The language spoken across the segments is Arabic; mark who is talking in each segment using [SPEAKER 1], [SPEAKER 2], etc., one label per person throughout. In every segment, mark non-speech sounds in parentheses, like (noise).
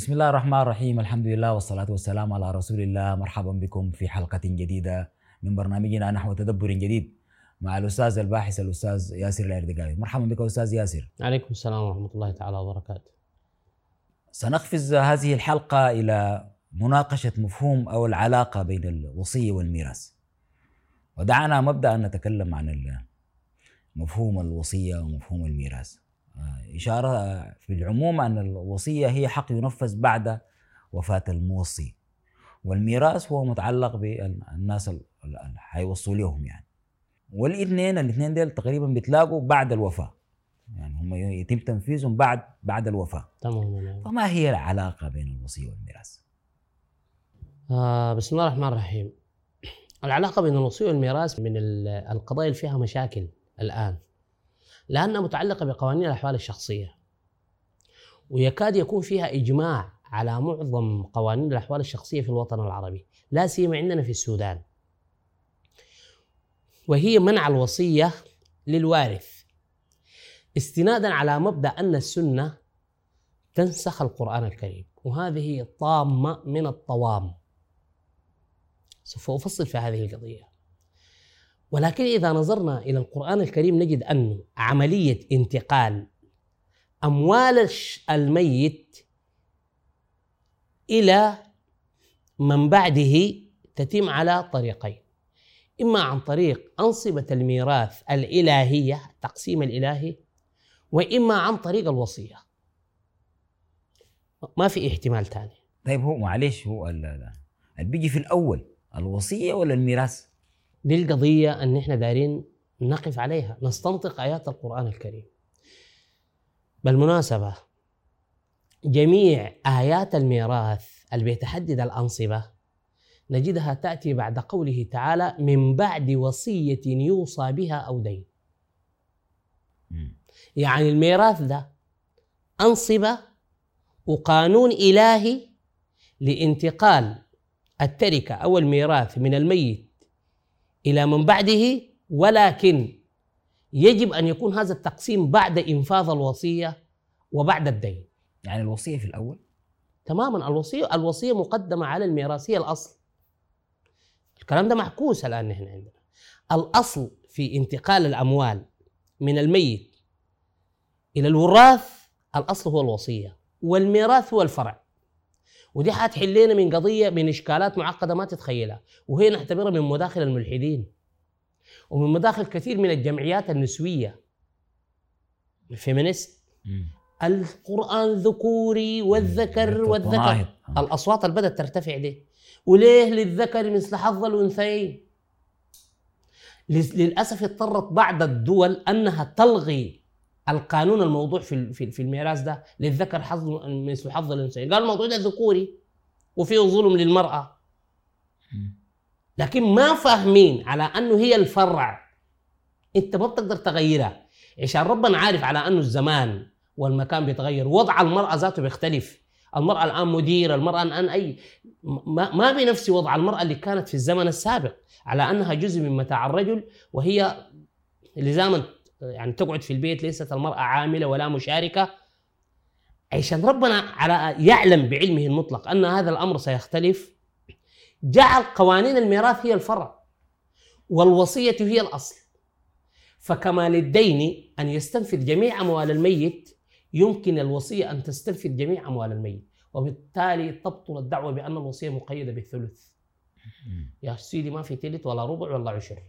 [SPEAKER 1] بسم الله الرحمن الرحيم الحمد لله والصلاة والسلام على رسول الله مرحبا بكم في حلقة جديدة من برنامجنا نحو تدبر جديد مع الأستاذ الباحث الأستاذ ياسر الأردقاوي مرحبا بك أستاذ ياسر
[SPEAKER 2] عليكم السلام ورحمة الله تعالى وبركاته
[SPEAKER 1] سنقفز هذه الحلقة إلى مناقشة مفهوم أو العلاقة بين الوصية والميراث ودعنا مبدأ أن نتكلم عن مفهوم الوصية ومفهوم الميراث إشارة في العموم أن الوصية هي حق ينفذ بعد وفاة الموصي. والميراث هو متعلق بالناس اللي حيوصوا لهم يعني. والإثنين الإثنين ديل تقريبا بيتلاقوا بعد الوفاة. يعني هم يتم تنفيذهم بعد بعد الوفاة.
[SPEAKER 2] تماما
[SPEAKER 1] فما هي العلاقة بين الوصية والميراث؟
[SPEAKER 2] آه بسم الله الرحمن الرحيم. العلاقة بين الوصية والميراث من القضايا اللي فيها مشاكل الآن. لأنها متعلقة بقوانين الأحوال الشخصية. ويكاد يكون فيها إجماع على معظم قوانين الأحوال الشخصية في الوطن العربي لا سيما عندنا في السودان. وهي منع الوصية للوارث استنادا على مبدأ أن السنة تنسخ القرآن الكريم وهذه طامة من الطوام. سوف أفصل في هذه القضية. ولكن إذا نظرنا إلى القرآن الكريم نجد أن عملية انتقال أموال الميت إلى من بعده تتم على طريقين. إما عن طريق أنصبة الميراث الإلهية التقسيم الإلهي وإما عن طريق الوصية. ما في احتمال ثاني.
[SPEAKER 1] طيب هو معلش هو اللي بيجي في الأول الوصية ولا الميراث؟
[SPEAKER 2] دي القضية أن إحنا دايرين نقف عليها نستنطق آيات القرآن الكريم. بالمناسبة جميع آيات الميراث اللي بيتحدد الأنصبة نجدها تأتي بعد قوله تعالى من بعد وصية يوصى بها أو دين يعني الميراث ده أنصبة وقانون إلهي لانتقال التركة أو الميراث من الميت إلى من بعده ولكن يجب أن يكون هذا التقسيم بعد إنفاذ الوصية وبعد الدين.
[SPEAKER 1] يعني الوصية في الأول؟
[SPEAKER 2] تماما الوصية الوصية مقدمة على الميراث هي الأصل. الكلام ده معكوس الآن نحن عندنا. الأصل في انتقال الأموال من الميت إلى الوراث الأصل هو الوصية والميراث هو الفرع. ودي حتحل لنا من قضية من إشكالات معقدة ما تتخيلها وهي نعتبرها من مداخل الملحدين ومن مداخل كثير من الجمعيات النسوية. الفيمينست. القرآن ذكوري والذكر والذكر. الأصوات اللي بدأت ترتفع دي. وليه للذكر مثل حظ الأنثيين؟ للأسف اضطرت بعض الدول أنها تلغي القانون الموضوع في في الميراث ده للذكر حظ مثل حظ الأنثيين. قال الموضوع ده ذكوري وفيه ظلم للمرأة. لكن ما فاهمين على أنه هي الفرع. أنت ما بتقدر تغيرها عشان ربنا عارف على أنه الزمان والمكان بيتغير. وضع المرأة ذاته بيختلف. المرأة الآن مديرة المرأة الآن أي. ما, ما بنفس وضع المرأة اللي كانت في الزمن السابق على أنها جزء من متاع الرجل وهي لزاما يعني تقعد في البيت ليست المرأة عاملة ولا مشاركة عشان ربنا على يعلم بعلمه المطلق أن هذا الأمر سيختلف جعل قوانين الميراث هي الفرع والوصية هي الأصل. فكما للدين أن يستنفذ جميع أموال الميت يمكن الوصية أن تستنفذ جميع أموال الميت. وبالتالي تبطل الدعوة بأن الوصية مقيدة بالثلث. يا سيدي ما في ثلث ولا ربع ولا عشر.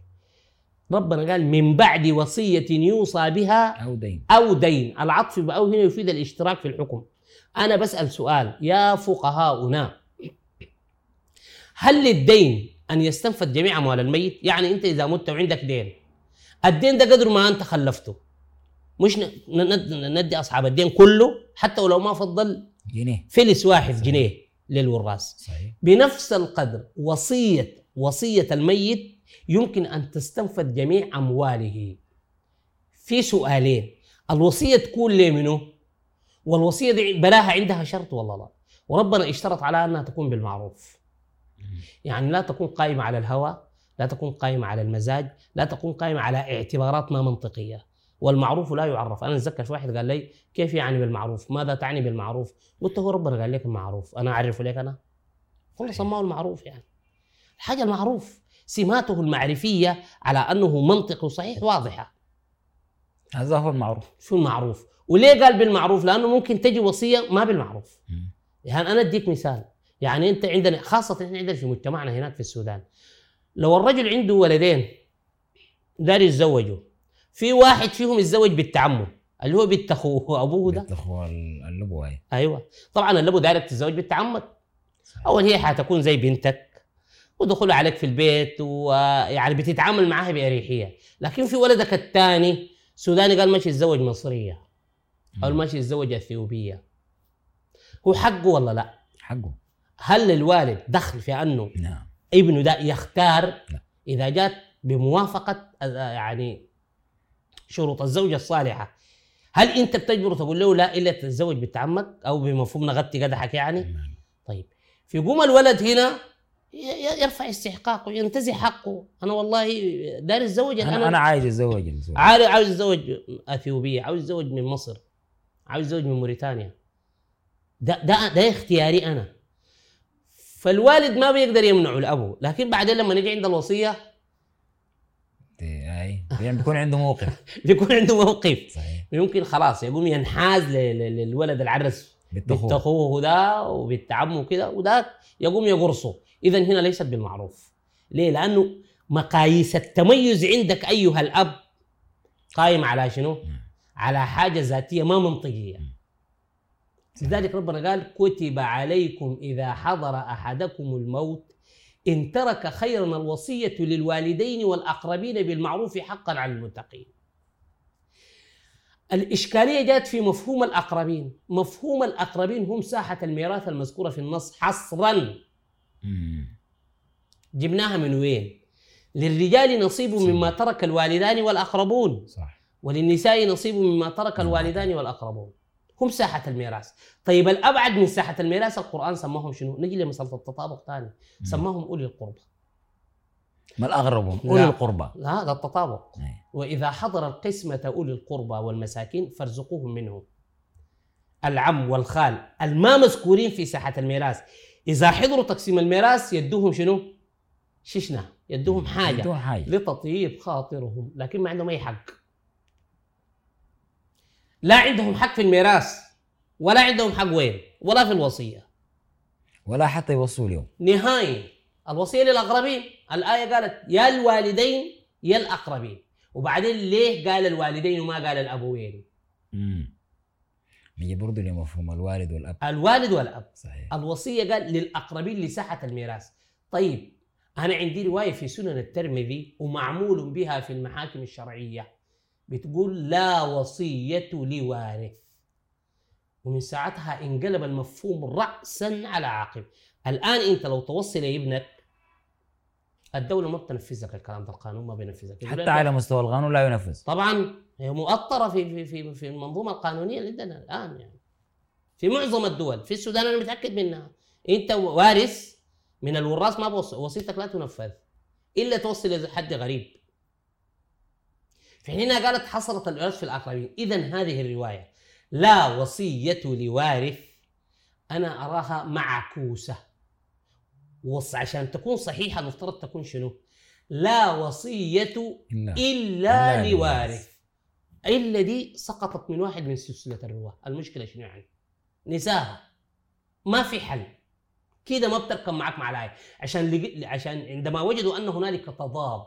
[SPEAKER 2] ربنا قال من بعد وصية يوصى بها
[SPEAKER 1] أو دين.
[SPEAKER 2] أو دين. العطف بأو هنا يفيد الاشتراك في الحكم. أنا بسأل سؤال. يا فقهاؤنا هل للدين أن يستنفذ جميع أموال الميت؟ يعني أنت إذا مت وعندك دين الدين ده قدر ما أنت خلفته. مش ندي أصحاب الدين كله حتى ولو ما فضل
[SPEAKER 1] جنيه.
[SPEAKER 2] فلس واحد صحيح. جنيه للوراث.
[SPEAKER 1] صحيح.
[SPEAKER 2] بنفس القدر وصية وصية الميت يمكن أن تستنفذ جميع أمواله. في سؤالين. الوصية تكون لمنه والوصية دي بلاها عندها شرط والله لا؟ وربنا اشترط على أنها تكون بالمعروف. يعني لا تكون قائمة على الهوى لا تكون قائمة على المزاج لا تكون قائمة على اعتبارات ما منطقية. والمعروف لا يعرف. أنا اتذكر في واحد قال لي كيف يعني بالمعروف؟ ماذا تعني بالمعروف؟ قلت هو ربنا قال لك المعروف. أنا اعرفه لك أنا؟ والله سماه المعروف يعني. الحاجة المعروف. سماته المعرفية على أنه منطق صحيح واضحة.
[SPEAKER 1] هذا هو المعروف.
[SPEAKER 2] شو المعروف؟ وليه قال بالمعروف؟ لأنه ممكن تجي وصية ما بالمعروف. يعني أنا أديك مثال. يعني أنت عندنا خاصة إحنا عندنا في مجتمعنا هناك في السودان لو الرجل عنده ولدين دار يتزوجوا في واحد فيهم يتزوج بالتعمد اللي هو بنت اخوه أبوه ده.
[SPEAKER 1] بنت اخوه اللبو هاي
[SPEAKER 2] أيوه. طبعا اللبو دايرك تتزوج بالتعمد. أول هي حتكون زي بنتك. ودخول عليك في البيت ويعني بتتعامل معاها بأريحية. لكن في ولدك الثاني سوداني قال ماشي يتزوج مصرية أو ماشي يتزوج إثيوبية. هو حقه ولا لا؟
[SPEAKER 1] حقه.
[SPEAKER 2] هل الوالد دخل في أنه
[SPEAKER 1] نعم.
[SPEAKER 2] ابنه ده يختار؟
[SPEAKER 1] لا.
[SPEAKER 2] إذا جات بموافقة آه، يعني شروط الزوجة الصالحة هل أنت بتجبره تقول له لا إلا تتزوج بنت أو بمفهوم نغطي قدحك يعني؟
[SPEAKER 1] نعم.
[SPEAKER 2] طيب. في قوم الولد هنا يرفع استحقاقه ينتزع حقه. أنا والله داير اتزوج
[SPEAKER 1] أنا أنا عايز اتزوج
[SPEAKER 2] عاوز اتزوج أثيوبية عاوز اتزوج من مصر عاوز اتزوج من موريتانيا. ده ده ده اختياري أنا. فالوالد ما بيقدر يمنعه الابو لكن بعدين لما نجي عند الوصية
[SPEAKER 1] دي- هاي يعني بيكون عنده موقف. (laughs)
[SPEAKER 2] بيكون عنده موقف.
[SPEAKER 1] صحيح.
[SPEAKER 2] يمكن خلاص يقوم ينحاز للولد العرس
[SPEAKER 1] بنت
[SPEAKER 2] بنت
[SPEAKER 1] اخوه
[SPEAKER 2] اخوه ده وبنت عمه كده وده يقوم يقرصه. اذا هنا ليست بالمعروف. ليه؟ لأنه مقاييس التميز عندك أيها الأب قائم على شنو؟ على حاجة ذاتية ما منطقية. لذلك ربنا قال كتب عليكم إذا حضر أحدكم الموت إن ترك خيرا الوصية للوالدين والأقربين بالمعروف حقا على المتقين. الإشكالية جاءت في مفهوم الأقربين. مفهوم الأقربين هم ساحة الميراث المذكورة في النص حصرا. جبناها من وين؟ للرجال نصيب مما ترك الوالدان والأقربون.
[SPEAKER 1] صح
[SPEAKER 2] وللنساء نصيب مما ترك الوالدان والأقربون. هم ساحة الميراث. طيب الأبعد من ساحة الميراث القرآن سماهم شنو؟ نجي لمسألة التطابق ثاني سماهم أولي القربى.
[SPEAKER 1] ما الاغرب
[SPEAKER 2] لا.
[SPEAKER 1] أولي القربى.
[SPEAKER 2] لا هذا التطابق.
[SPEAKER 1] أي.
[SPEAKER 2] وإذا حضر القسمة أولي القربى والمساكين فارزقوهم منه العم والخال الما مذكورين في ساحة الميراث. إذا حضروا تقسيم الميراث يدوهم شنو؟ ششنا يدوهم حاجة.
[SPEAKER 1] بدون حاجة.
[SPEAKER 2] لتطيب خاطرهم لكن ما عندهم أي حق. لا عندهم حق في الميراث ولا عندهم حق وين؟ ولا في الوصية.
[SPEAKER 1] ولا حتى يوصوا اليوم.
[SPEAKER 2] نهائي الوصية للأقربين. الآية قالت يا الوالدين يا الأقربين. وبعدين ليه قال الوالدين وما قال الأبوين؟
[SPEAKER 1] امم نجي برضه لمفهوم الوالد والأب.
[SPEAKER 2] الوالد والأب.
[SPEAKER 1] صحيح.
[SPEAKER 2] الوصية قال للأقربين لساحة الميراث. طيب أنا عندي رواية في سنن الترمذي ومعمول بها في المحاكم الشرعية. بتقول لا وصية لوارث. ومن ساعتها انقلب المفهوم رأسا على عقب الآن أنت لو توصي لابنك الدولة ما بتنفذ لك الكلام ده القانون ما بينفذك.
[SPEAKER 1] حتى على مستوى القانون لا ينفذ.
[SPEAKER 2] طبعا هي مؤطرة في في في في المنظومة القانونية اللي عندنا الآن يعني. في معظم الدول في السودان أنا متأكد منها. أنت وارث من الوراث ما بوص... وصيتك لا تنفذ إلا توصل لحد غريب. في هنا قالت حصرت الارث في الاقربين اذا هذه الرواية لا وصية لوارث أنا أراها معكوسة. وص عشان تكون صحيحة المفترض تكون شنو؟ لا وصية
[SPEAKER 1] الا
[SPEAKER 2] إلا
[SPEAKER 1] إلا
[SPEAKER 2] لوارث. إلا دي سقطت من واحد من سلسلة الرواة. المشكلة شنو يعني؟ نساها. ما في حل. كده ما بتركب معك مع الآية. عشان لق... عشان عندما وجدوا أن هنالك تضاد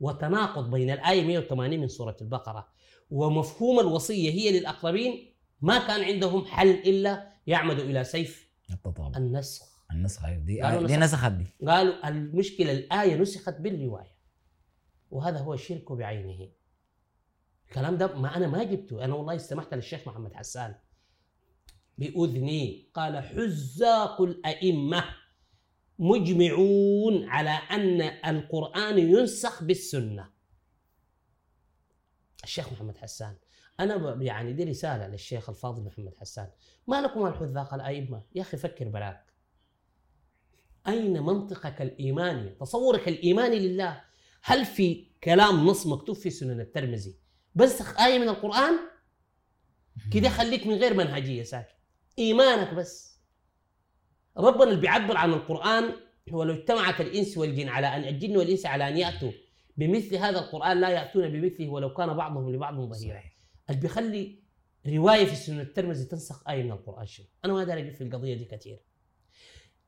[SPEAKER 2] وتناقض بين الآية 180 من سورة البقرة ومفهوم الوصية هي للأقربين ما كان عندهم حل إلا يعمدوا إلى سيف
[SPEAKER 1] التطابق
[SPEAKER 2] النسخ.
[SPEAKER 1] النسخ أيوة. دي
[SPEAKER 2] قالوا
[SPEAKER 1] دي
[SPEAKER 2] نسخ.
[SPEAKER 1] نسخت دي.
[SPEAKER 2] قالوا المشكلة الآية نسخت بالرواية. وهذا هو الشرك بعينه. الكلام ده ما أنا ما جبته. أنا والله استمعت للشيخ محمد حسان. بأذني قال حزاق الأئمة مجمعون على أن القرآن ينسخ بالسنة. الشيخ محمد حسان. أنا يعني دي رسالة للشيخ الفاضل محمد حسان. ما لكم الحذاق الأئمة؟ يا أخي فكر بلاك أين منطقك الإيماني تصورك الإيماني لله. هل في كلام نص مكتوب في سنن الترمذي؟ بس آية من القرآن؟ كده خليك من غير منهجية ساكت إيمانك بس. ربنا اللي بيعبر عن القرآن هو لو اجتمعت الإنس والجن على أن الجن والإنس على أن يأتوا بمثل هذا القرآن لا يأتون بمثله ولو كان بعضهم لبعض ظهيرا. اللي بيخلي رواية في السنة الترمذي تنسخ آية من القرآن شنو؟ أنا ما داري في القضية دي كثير.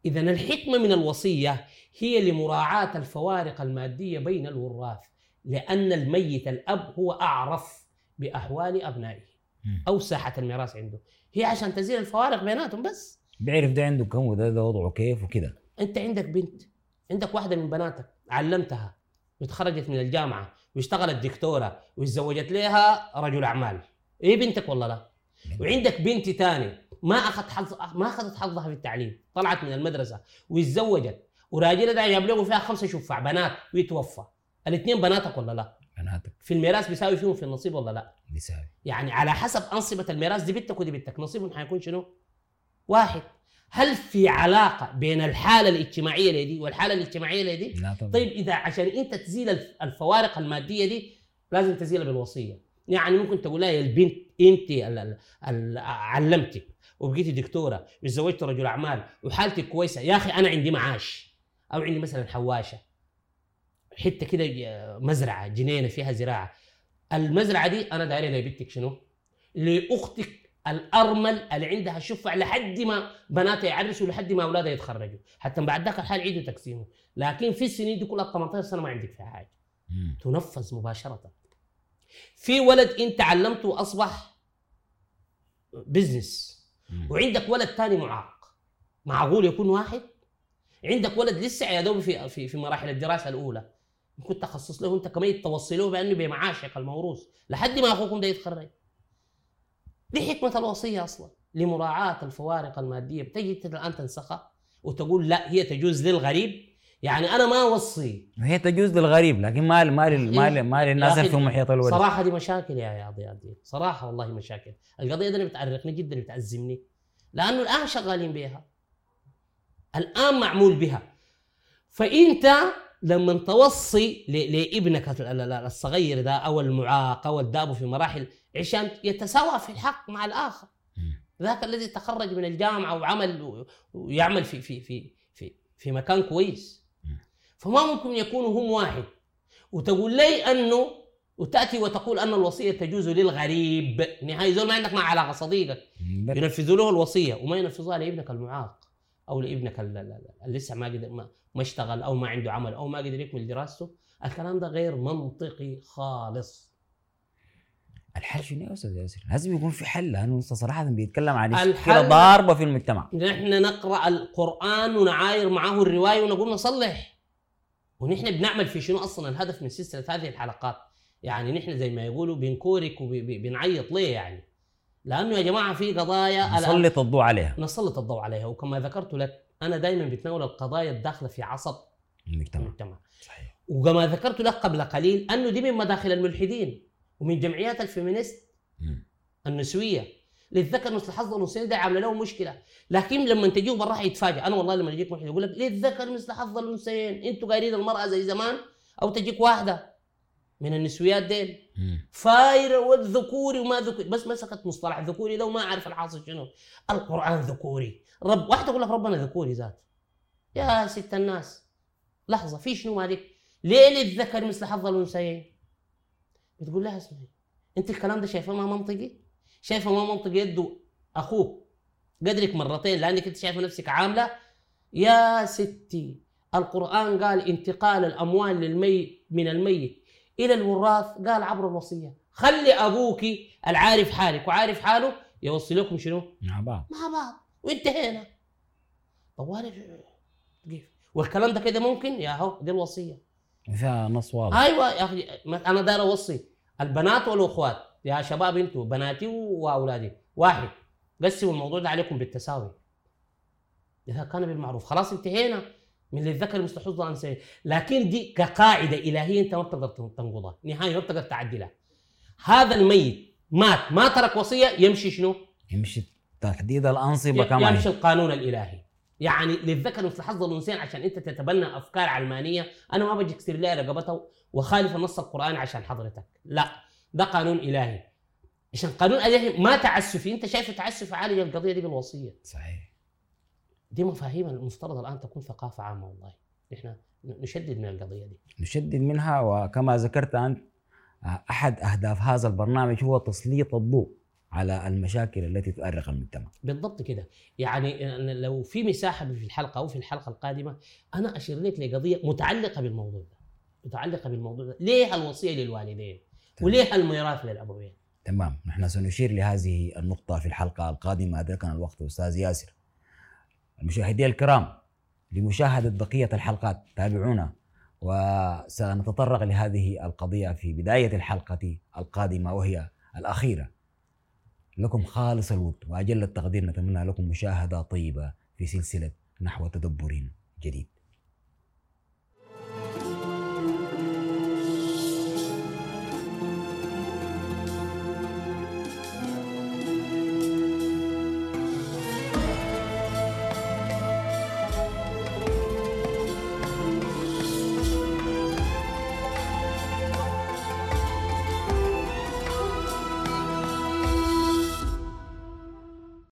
[SPEAKER 2] إذا الحكمة من الوصية هي لمراعاة الفوارق المادية بين الوراث لأن الميت الأب هو أعرف بأحوال أبنائه.
[SPEAKER 1] مم.
[SPEAKER 2] أو ساحة الميراث عنده. هي عشان تزيل الفوارق بيناتهم بس.
[SPEAKER 1] بيعرف ده عنده كم وده ده وضعه كيف وكده.
[SPEAKER 2] أنت عندك بنت. عندك واحدة من بناتك. علمتها. وتخرجت من الجامعة. واشتغلت دكتورة. وتزوجت لها رجل أعمال. إيه بنتك والله لا؟ وعندك بنت تاني ما أخذت حظ ما أخذت حظها في التعليم. طلعت من المدرسة وتزوجت. وراجلها ده يبلغوا فيها خمسة شفع بنات ويتوفى. الاثنين بناتك ولا لا؟
[SPEAKER 1] بناتك.
[SPEAKER 2] في الميراث بيساوي فيهم في النصيب ولا لا؟
[SPEAKER 1] بيساوي.
[SPEAKER 2] يعني على حسب أنصبة الميراث دي بنتك ودي بنتك. نصيبهم حيكون شنو؟ واحد. هل في علاقة بين الحالة الاجتماعية اللي دي والحالة الاجتماعية اللي دي؟
[SPEAKER 1] لا طبعا.
[SPEAKER 2] طيب إذا عشان أنت تزيل الف- الفوارق المادية دي لازم تزيلها بالوصية. يعني ممكن تقول لها يا البنت ال- علمتك وبقيتي دكتورة وتزوجت رجل أعمال وحالتك كويسة. يا أخي أنا عندي معاش. أو عندي مثلا حواشة. حتة كده ج- مزرعة جنينة فيها زراعة. المزرعة دي أنا داير لبنتك شنو؟ لأختك الأرمل اللي عندها شفع لحد ما بناتها يعرسوا لحد ما أولادها يتخرجوا. حتى بعد ذاك الحال يعيدوا تقسيمه. لكن في السنين دي كلها 18 سنة ما عندك فيها
[SPEAKER 1] حاجة.
[SPEAKER 2] تنفذ مباشرة. في ولد أنت علمته واصبح بزنس. وعندك ولد ثاني معاق. معقول يكون واحد؟ عندك ولد لسه يا دوب في في في مراحل الدراسة الأولى. ممكن تخصص له انت كمان توصله بأنه بمعاشك الموروث. لحد ما أخوكم ده يتخرج. دي حكمة الوصية أصلا لمراعاة الفوارق المادية. بتجي الآن تنسخها وتقول لا هي تجوز للغريب. يعني أنا ما أوصي.
[SPEAKER 1] هي تجوز للغريب لكن ما ما ما لل- ما للناس اللي في محيط الولد
[SPEAKER 2] صراحة دي مشاكل يا يا ضياء الدين صراحة والله مشاكل. القضية دي بتعرقني جدا بتأزمني لأنه الآن شغالين بها الآن معمول بها. فإنت لما توصي لابنك ال- ال- ال- الصغير ده أو المعاق أو الدأب في مراحل عشان يتساوى في الحق مع
[SPEAKER 1] الآخر.
[SPEAKER 2] ذاك الذي تخرج من الجامعة وعمل ويعمل في في في في في مكان كويس. فما ممكن يكونوا هم واحد. وتقول لي انه وتأتي وتقول أن الوصية تجوز للغريب. نهاية زول ما عندك مع علاقة صديقك. ينفذوا له الوصية وما ينفذوها لابنك المعاق أو لابنك ال- ال- ال- اللي لسه ما قدر ما, ما اشتغل أو ما عنده عمل أو ما قدر يكمل دراسته. الكلام ده غير منطقي خالص.
[SPEAKER 1] الحل شنو يا أستاذ ياسر؟ لازم يكون في حل لأنه صراحة بيتكلم عن
[SPEAKER 2] الحل-
[SPEAKER 1] ضاربة في المجتمع.
[SPEAKER 2] نحن نقرأ القرآن ونعاير معه الرواية ونقول نصلح. ونحن بنعمل في شنو أصلا الهدف من سلسلة هذه الحلقات؟ يعني نحن زي ما يقولوا بنكورك وبنعيط ليه يعني؟ لأنه يا جماعة في قضايا
[SPEAKER 1] نسلط الضوء عليها.
[SPEAKER 2] نسلط الضوء عليها. وكما ذكرت لك أنا دائما بتناول القضايا الداخلة في عصب
[SPEAKER 1] المجتمع.
[SPEAKER 2] المجتمع.
[SPEAKER 1] صحيح.
[SPEAKER 2] وكما ذكرت لك قبل قليل أنه دي من مداخل الملحدين. ومن جمعيات ال feminist
[SPEAKER 1] مم.
[SPEAKER 2] النسوية. للذكر مثل حظ الانثيين ده عامله لهم مشكلة. لكن لما تجيه براحة يتفاجئ. أنا والله لما يجيك واحد يقول لك للذكر مثل حظ الانثيين أنتوا قايلين المرأة زي زمان؟ أو تجيك واحدة من النسويات ديل.
[SPEAKER 1] مم.
[SPEAKER 2] فايره والذكوري وما ذكوري. بس مسكت مصطلح ذكوري ده وما عارف الحاصل شنو. القرآن ذكوري. رب واحد يقول لك ربنا ذكوري ذات. يا ست الناس. لحظة. في شنو مالك؟ ليه للذكر مثل حظ الانثيين بتقول لها اسمعي أنت الكلام ده شايفه ما منطقي؟ شايفه ما منطقي يده أخوك قدرك مرتين لأنك أنت شايفه نفسك عاملة؟ يا ستي القرآن قال انتقال الأموال للميت من الميت إلى الوراث قال عبر الوصية. خلي أبوك العارف حالك وعارف حاله يوصي لكم شنو؟
[SPEAKER 1] مع بعض.
[SPEAKER 2] مع بعض. وانتهينا. طوال كيف؟ والكلام ده كده ممكن؟ يا هو دي الوصية.
[SPEAKER 1] فيها نص واضح.
[SPEAKER 2] أيوه يا أخي أنا داير أوصي. البنات والأخوات يا شباب أنتوا بناتي واولادي. واحد قسموا الموضوع ده عليكم بالتساوي. إذا كان بالمعروف. خلاص انتهينا من للذكر مثل حظ الانثيين لكن دي كقاعدة إلهية انت ما بتقدر تنقضها. نهائيا ما بتقدر تعدلها. هذا الميت مات ما ترك وصية يمشي شنو؟
[SPEAKER 1] يمشي تحديد الانصبه كمان.
[SPEAKER 2] يمشي القانون الإلهي. يعني للذكر مثل حظ الانثيين عشان انت تتبنى أفكار علمانية أنا ما بجي كثير لها رقبتها وخالف النص القراني عشان حضرتك. لا. ده قانون إلهي. عشان قانون إلهي ما تعسفي. أنت شايفه تعسف عالج القضية دي بالوصية.
[SPEAKER 1] صحيح.
[SPEAKER 2] دي مفاهيم المفترض الآن تكون ثقافة عامة والله. إحنا نشدد من القضية دي.
[SPEAKER 1] نشدد منها وكما ذكرت أنت أحد أهداف هذا البرنامج هو تسليط الضوء على المشاكل التي تؤرق المجتمع.
[SPEAKER 2] بالضبط كده. يعني لو في مساحة في الحلقة أو في الحلقة القادمة أنا أشير لك لقضية متعلقة بالموضوع ده. متعلقة بالموضوع ده. ليه الوصية للوالدين. وليه الميراث للأبوين؟
[SPEAKER 1] تمام. نحن سنشير لهذه النقطة في الحلقة القادمة. أدركنا الوقت أستاذ ياسر. المشاهدين الكرام لمشاهدة بقية الحلقات تابعونا وسنتطرق لهذه القضية في بداية الحلقة القادمة وهي الأخيرة. لكم خالص الود وأجل التقدير. نتمنى لكم مشاهدة طيبة في سلسلة نحو تدبر جديد.